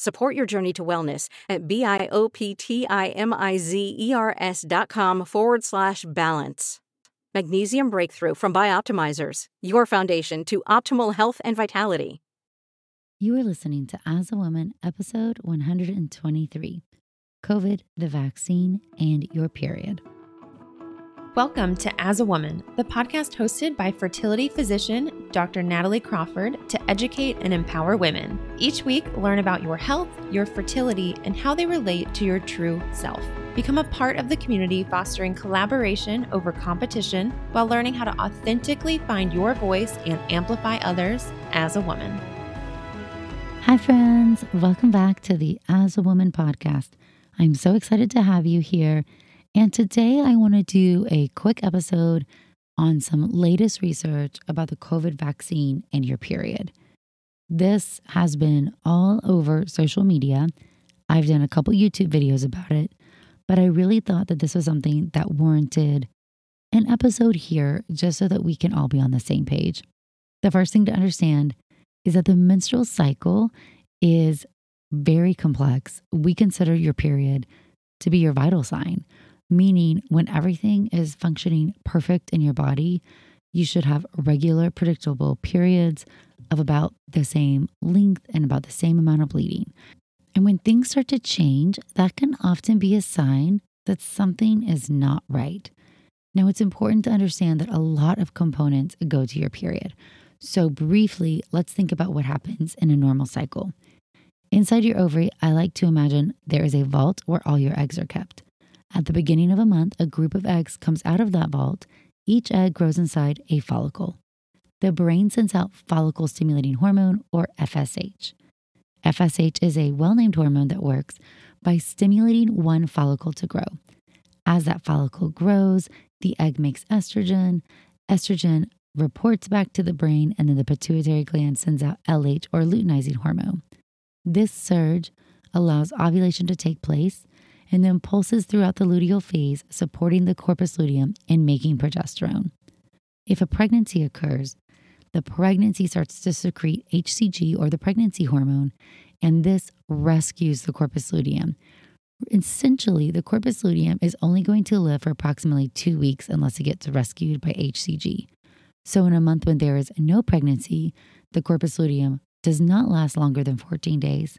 Support your journey to wellness at B-I-O-P-T-I-M-I-Z-E-R-S dot com forward slash balance. Magnesium Breakthrough from Bioptimizers, your foundation to optimal health and vitality. You are listening to As a Woman, episode 123 COVID, the vaccine, and your period. Welcome to As a Woman, the podcast hosted by fertility physician Dr. Natalie Crawford to educate and empower women. Each week, learn about your health, your fertility, and how they relate to your true self. Become a part of the community fostering collaboration over competition while learning how to authentically find your voice and amplify others as a woman. Hi, friends. Welcome back to the As a Woman podcast. I'm so excited to have you here. And today I want to do a quick episode on some latest research about the COVID vaccine and your period. This has been all over social media. I've done a couple YouTube videos about it, but I really thought that this was something that warranted an episode here just so that we can all be on the same page. The first thing to understand is that the menstrual cycle is very complex. We consider your period to be your vital sign meaning when everything is functioning perfect in your body, you should have regular, predictable periods of about the same length and about the same amount of bleeding. And when things start to change, that can often be a sign that something is not right. Now, it's important to understand that a lot of components go to your period. So, briefly, let's think about what happens in a normal cycle. Inside your ovary, I like to imagine there is a vault where all your eggs are kept. At the beginning of a month, a group of eggs comes out of that vault. Each egg grows inside a follicle. The brain sends out follicle stimulating hormone, or FSH. FSH is a well named hormone that works by stimulating one follicle to grow. As that follicle grows, the egg makes estrogen. Estrogen reports back to the brain, and then the pituitary gland sends out LH, or luteinizing hormone. This surge allows ovulation to take place, and then pulses throughout the luteal phase, supporting the corpus luteum and making progesterone. If a pregnancy occurs, the pregnancy starts to secrete HCG or the pregnancy hormone, and this rescues the corpus luteum. Essentially, the corpus luteum is only going to live for approximately two weeks unless it gets rescued by HCG. So, in a month when there is no pregnancy, the corpus luteum does not last longer than 14 days.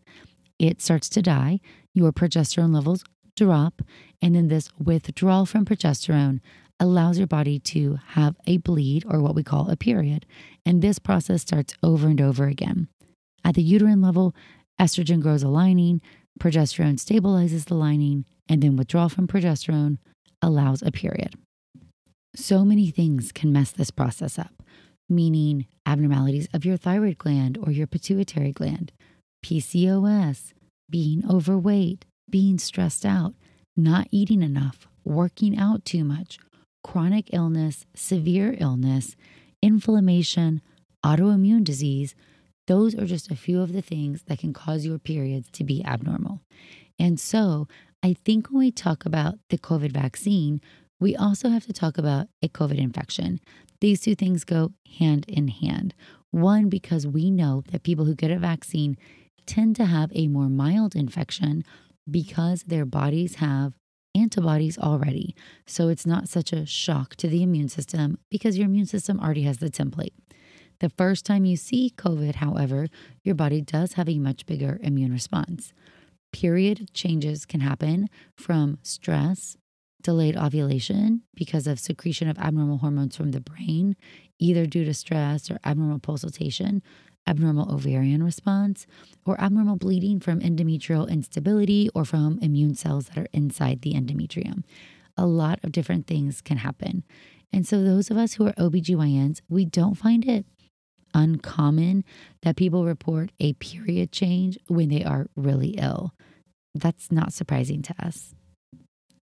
It starts to die, your progesterone levels drop, and then this withdrawal from progesterone allows your body to have a bleed or what we call a period. And this process starts over and over again. At the uterine level, estrogen grows a lining, progesterone stabilizes the lining, and then withdrawal from progesterone allows a period. So many things can mess this process up, meaning abnormalities of your thyroid gland or your pituitary gland, PCOS, being overweight, being stressed out, not eating enough, working out too much, chronic illness, severe illness, inflammation, autoimmune disease. Those are just a few of the things that can cause your periods to be abnormal. And so, I think when we talk about the COVID vaccine, we also have to talk about a COVID infection. These two things go hand in hand. One, because we know that people who get a vaccine tend to have a more mild infection because their bodies have antibodies already. So it's not such a shock to the immune system because your immune system already has the template. The first time you see COVID, however, your body does have a much bigger immune response. Period changes can happen from stress, delayed ovulation because of secretion of abnormal hormones from the brain, either due to stress or abnormal pulsation, abnormal ovarian response, or abnormal bleeding from endometrial instability or from immune cells that are inside the endometrium. A lot of different things can happen. And so, those of us who are OBGYNs, we don't find it uncommon that people report a period change when they are really ill. That's not surprising to us.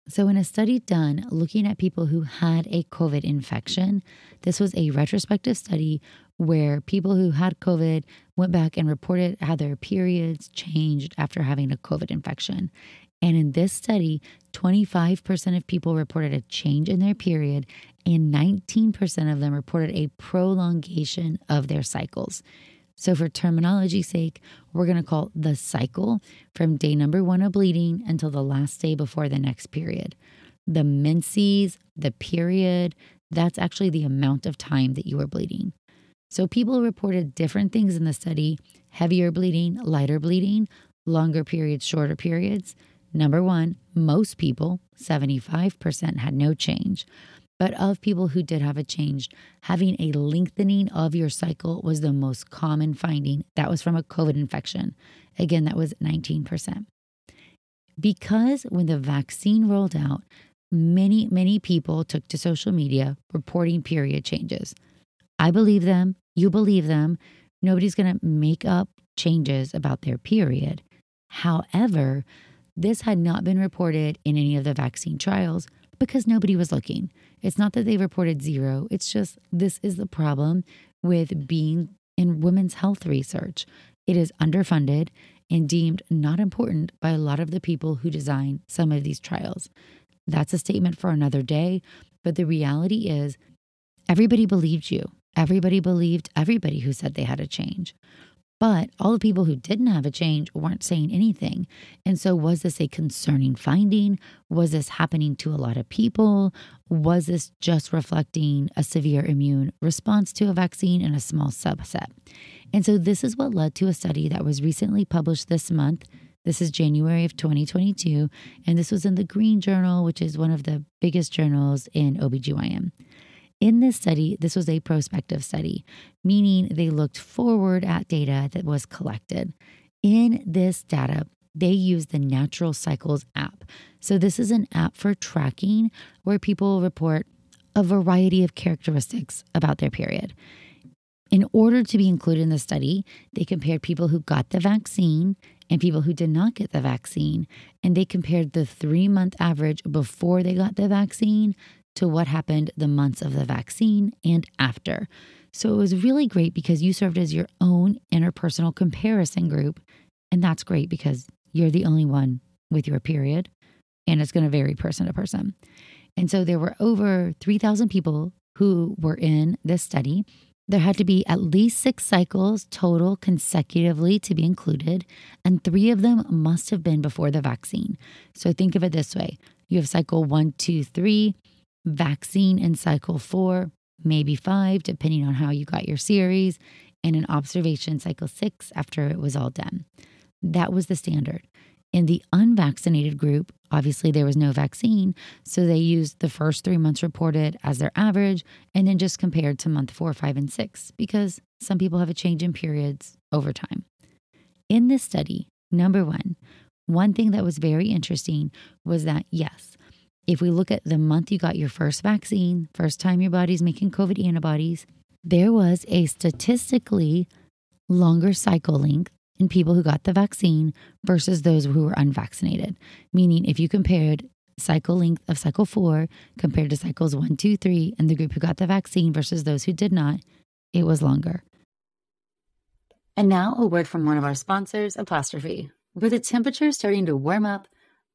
So, in a study done looking at people who had a COVID infection, this was a retrospective study where people who had COVID went back and reported how their periods changed after having a COVID infection. And in this study, 25% of people reported a change in their period, and 19% of them reported a prolongation of their cycles. So, for terminology's sake, we're going to call the cycle from day number one of bleeding until the last day before the next period. The menses, the period, that's actually the amount of time that you are bleeding. So, people reported different things in the study heavier bleeding, lighter bleeding, longer periods, shorter periods. Number one, most people, 75%, had no change. But of people who did have a change, having a lengthening of your cycle was the most common finding. That was from a COVID infection. Again, that was 19%. Because when the vaccine rolled out, many, many people took to social media reporting period changes. I believe them. You believe them. Nobody's going to make up changes about their period. However, this had not been reported in any of the vaccine trials because nobody was looking. It's not that they reported zero, it's just this is the problem with being in women's health research. It is underfunded and deemed not important by a lot of the people who design some of these trials. That's a statement for another day, but the reality is everybody believed you. Everybody believed everybody who said they had a change. But all the people who didn't have a change weren't saying anything. And so, was this a concerning finding? Was this happening to a lot of people? Was this just reflecting a severe immune response to a vaccine in a small subset? And so, this is what led to a study that was recently published this month. This is January of 2022, and this was in the Green Journal, which is one of the biggest journals in OBGYN. In this study, this was a prospective study, meaning they looked forward at data that was collected. In this data, they used the Natural Cycles app. So, this is an app for tracking where people report a variety of characteristics about their period. In order to be included in the study, they compared people who got the vaccine and people who did not get the vaccine. And they compared the three month average before they got the vaccine to what happened the months of the vaccine and after. So it was really great because you served as your own interpersonal comparison group. And that's great because you're the only one with your period, and it's going to vary person to person. And so there were over 3,000 people who were in this study. There had to be at least six cycles total consecutively to be included, and three of them must have been before the vaccine. So think of it this way you have cycle one, two, three vaccine in cycle four, maybe five, depending on how you got your series, and an observation cycle six after it was all done. That was the standard. In the unvaccinated group, obviously there was no vaccine, so they used the first three months reported as their average and then just compared to month four, five, and six because some people have a change in periods over time. In this study, number one, one thing that was very interesting was that yes, if we look at the month you got your first vaccine, first time your body's making COVID antibodies, there was a statistically longer cycle length in people who got the vaccine versus those who were unvaccinated. Meaning, if you compared cycle length of cycle four compared to cycles one, two, three, and the group who got the vaccine versus those who did not, it was longer. And now, a word from one of our sponsors, Apostrophe. With the temperature starting to warm up,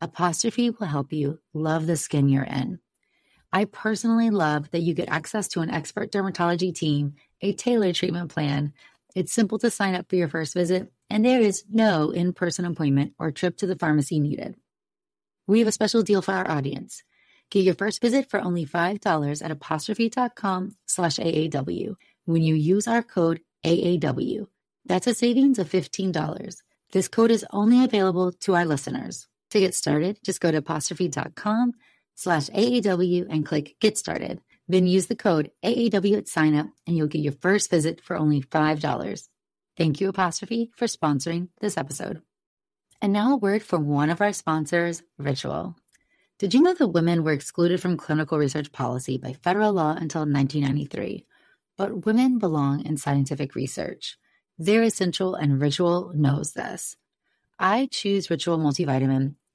Apostrophe will help you love the skin you're in. I personally love that you get access to an expert dermatology team, a tailored treatment plan. It's simple to sign up for your first visit, and there is no in person appointment or trip to the pharmacy needed. We have a special deal for our audience. Get your first visit for only $5 at apostrophe.com slash AAW when you use our code AAW. That's a savings of $15. This code is only available to our listeners. To get started, just go to apostrophe.com slash AAW and click Get Started. Then use the code AAW at sign up and you'll get your first visit for only $5. Thank you, Apostrophe, for sponsoring this episode. And now a word from one of our sponsors, Ritual. Did you know that women were excluded from clinical research policy by federal law until 1993? But women belong in scientific research. They're essential, and Ritual knows this. I choose Ritual multivitamin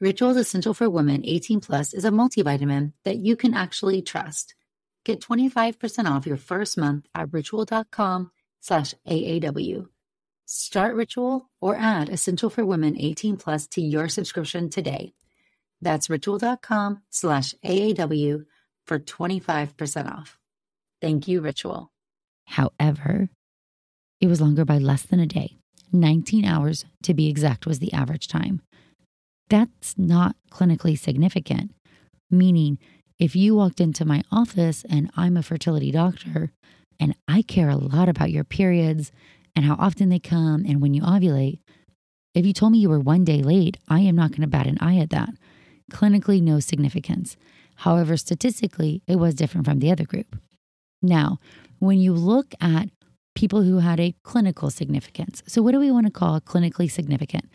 Ritual's Essential for Women 18 Plus is a multivitamin that you can actually trust. Get 25% off your first month at ritual.com slash AAW. Start Ritual or add Essential for Women 18 Plus to your subscription today. That's ritual.com slash AAW for 25% off. Thank you, Ritual. However, it was longer by less than a day. 19 hours to be exact was the average time. That's not clinically significant, meaning if you walked into my office and I'm a fertility doctor and I care a lot about your periods and how often they come and when you ovulate, if you told me you were one day late, I am not going to bat an eye at that. Clinically, no significance. However, statistically, it was different from the other group. Now, when you look at people who had a clinical significance, so what do we want to call clinically significant?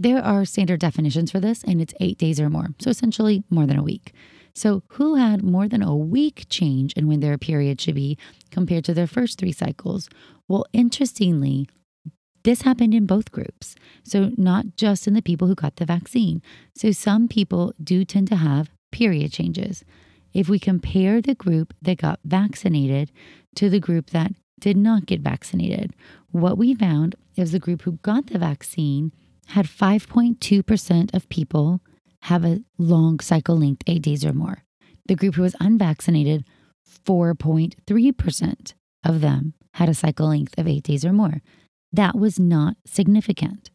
There are standard definitions for this, and it's eight days or more. So essentially, more than a week. So, who had more than a week change in when their period should be compared to their first three cycles? Well, interestingly, this happened in both groups. So, not just in the people who got the vaccine. So, some people do tend to have period changes. If we compare the group that got vaccinated to the group that did not get vaccinated, what we found is the group who got the vaccine had 5.2% of people have a long cycle length, eight days or more. The group who was unvaccinated, 4.3% of them had a cycle length of eight days or more. That was not significant.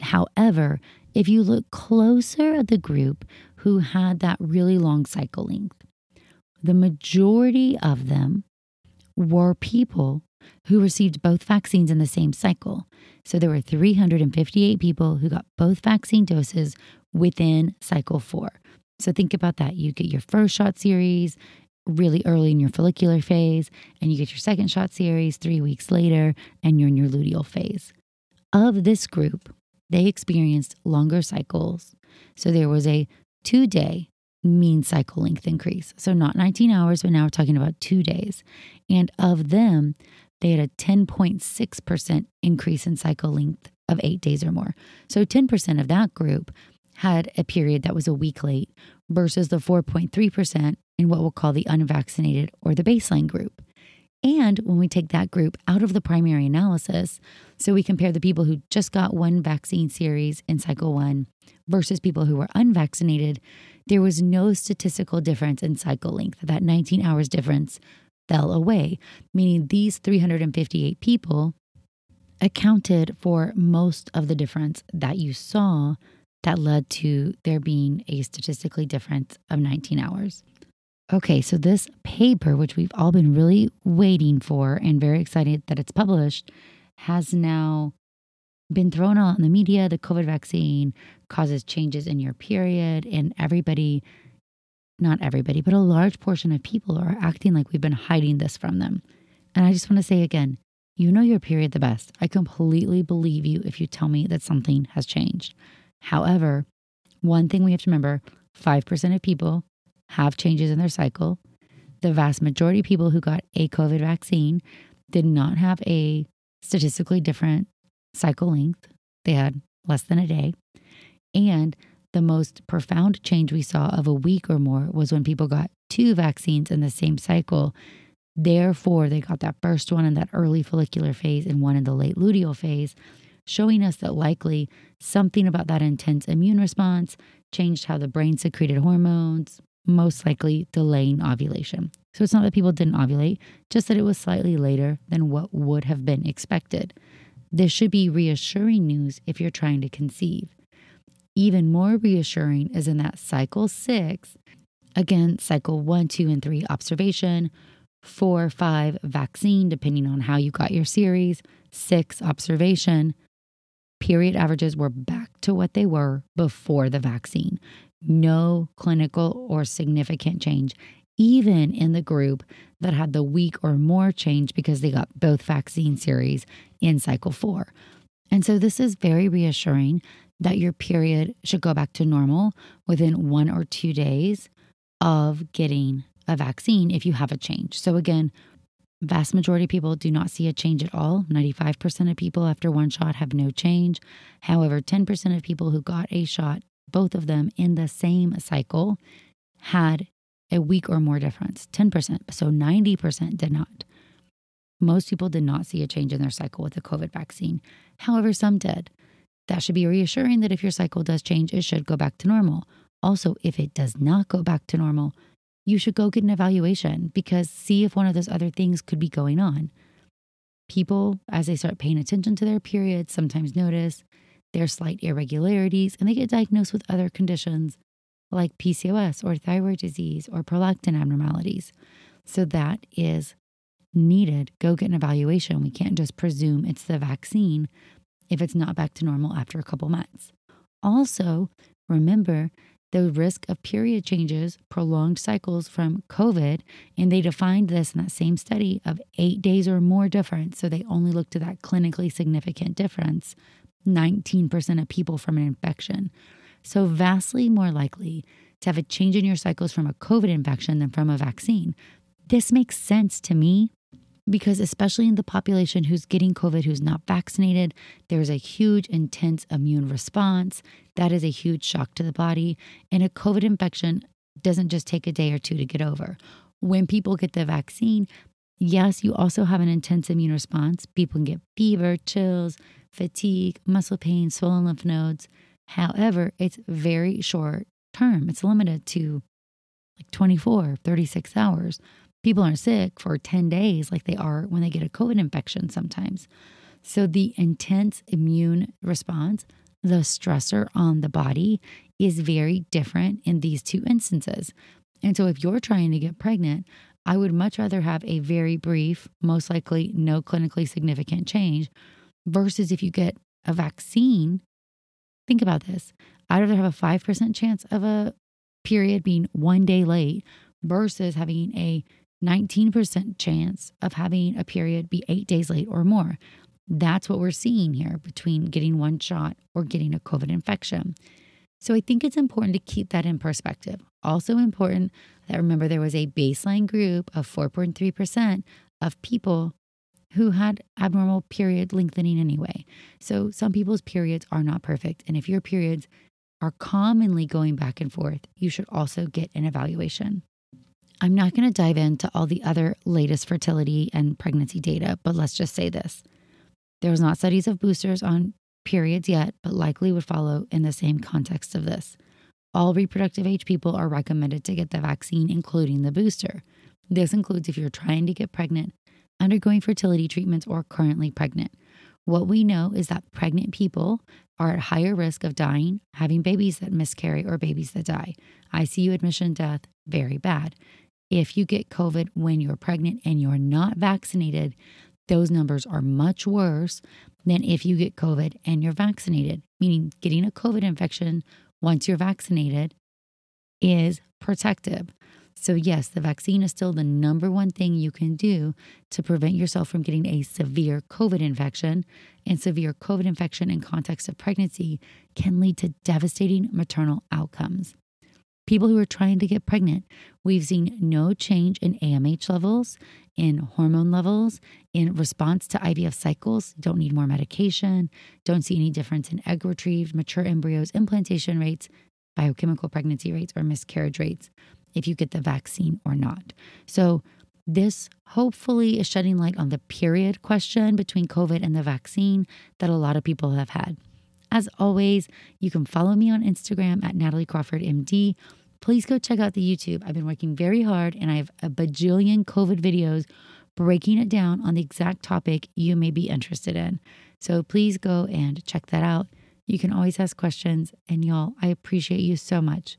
However, if you look closer at the group who had that really long cycle length, the majority of them were people who received both vaccines in the same cycle. So there were 358 people who got both vaccine doses within cycle four. So think about that. You get your first shot series really early in your follicular phase, and you get your second shot series three weeks later, and you're in your luteal phase. Of this group, they experienced longer cycles. So there was a two day mean cycle length increase. So not 19 hours, but now we're talking about two days. And of them, they had a 10.6% increase in cycle length of eight days or more. So 10% of that group had a period that was a week late versus the 4.3% in what we'll call the unvaccinated or the baseline group. And when we take that group out of the primary analysis, so we compare the people who just got one vaccine series in cycle one versus people who were unvaccinated, there was no statistical difference in cycle length. That 19 hours difference fell away, meaning these 358 people accounted for most of the difference that you saw that led to there being a statistically difference of 19 hours. Okay, so this paper, which we've all been really waiting for and very excited that it's published, has now been thrown out in the media. The COVID vaccine causes changes in your period, and everybody, not everybody, but a large portion of people are acting like we've been hiding this from them. And I just want to say again, you know your period the best. I completely believe you if you tell me that something has changed. However, one thing we have to remember 5% of people have changes in their cycle. The vast majority of people who got a COVID vaccine did not have a statistically different cycle length. They had less than a day. And the most profound change we saw of a week or more was when people got two vaccines in the same cycle. Therefore, they got that first one in that early follicular phase and one in the late luteal phase, showing us that likely something about that intense immune response changed how the brain secreted hormones, most likely delaying ovulation. So it's not that people didn't ovulate, just that it was slightly later than what would have been expected. This should be reassuring news if you're trying to conceive. Even more reassuring is in that cycle six, again, cycle one, two, and three observation, four, five vaccine, depending on how you got your series, six observation. Period averages were back to what they were before the vaccine. No clinical or significant change, even in the group that had the week or more change because they got both vaccine series in cycle four. And so this is very reassuring that your period should go back to normal within one or two days of getting a vaccine if you have a change. So again, vast majority of people do not see a change at all. 95% of people after one shot have no change. However, 10% of people who got a shot, both of them in the same cycle, had a week or more difference. 10%. So 90% did not. Most people did not see a change in their cycle with the COVID vaccine. However, some did. That should be reassuring that if your cycle does change, it should go back to normal. Also, if it does not go back to normal, you should go get an evaluation because see if one of those other things could be going on. People, as they start paying attention to their periods, sometimes notice their slight irregularities and they get diagnosed with other conditions like PCOS or thyroid disease or prolactin abnormalities. So that is needed. Go get an evaluation. We can't just presume it's the vaccine if it's not back to normal after a couple months. Also, remember the risk of period changes, prolonged cycles from COVID, and they defined this in that same study of eight days or more difference. So they only looked at that clinically significant difference 19% of people from an infection. So, vastly more likely to have a change in your cycles from a COVID infection than from a vaccine. This makes sense to me because especially in the population who's getting COVID, who's not vaccinated, there's a huge, intense immune response. That is a huge shock to the body. And a COVID infection doesn't just take a day or two to get over. When people get the vaccine, yes, you also have an intense immune response. People can get fever, chills, fatigue, muscle pain, swollen lymph nodes. However, it's very short term, it's limited to like 24, 36 hours people aren't sick for 10 days like they are when they get a COVID infection sometimes. So, the intense immune response, the stressor on the body, is very different in these two instances. And so, if you're trying to get pregnant, I would much rather have a very brief, most likely no clinically significant change, versus if you get a vaccine. Think about this. I'd rather have a 5% chance of a period being one day late versus having a 19% chance of having a period be eight days late or more. That's what we're seeing here between getting one shot or getting a COVID infection. So I think it's important to keep that in perspective. Also important that remember there was a baseline group of 4.3% of people who had abnormal period lengthening anyway. So some people's periods are not perfect. And if your periods are commonly going back and forth, you should also get an evaluation. I'm not going to dive into all the other latest fertility and pregnancy data, but let's just say this. There's not studies of boosters on periods yet, but likely would follow in the same context of this. All reproductive age people are recommended to get the vaccine, including the booster. This includes if you're trying to get pregnant, undergoing fertility treatments, or currently pregnant. What we know is that pregnant people are at higher risk of dying, having babies that miscarry, or babies that die. ICU admission, death, very bad if you get COVID when you're pregnant and you're not vaccinated, those numbers are much worse than if you get COVID and you're vaccinated, meaning getting a COVID infection once you're vaccinated is protective. So, yes, the vaccine is still the number one thing you can do to prevent yourself from getting a severe COVID infection. And severe COVID infection in context of pregnancy can lead to devastating maternal outcomes. People who are trying to get pregnant. We've seen no change in AMH levels, in hormone levels, in response to IVF cycles. Don't need more medication. Don't see any difference in egg retrieved, mature embryos, implantation rates, biochemical pregnancy rates, or miscarriage rates if you get the vaccine or not. So, this hopefully is shedding light on the period question between COVID and the vaccine that a lot of people have had. As always, you can follow me on Instagram at Natalie Crawford MD. Please go check out the YouTube. I've been working very hard and I have a bajillion COVID videos breaking it down on the exact topic you may be interested in. So please go and check that out. You can always ask questions. And y'all, I appreciate you so much.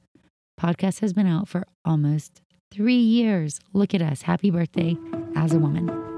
Podcast has been out for almost three years. Look at us. Happy birthday as a woman.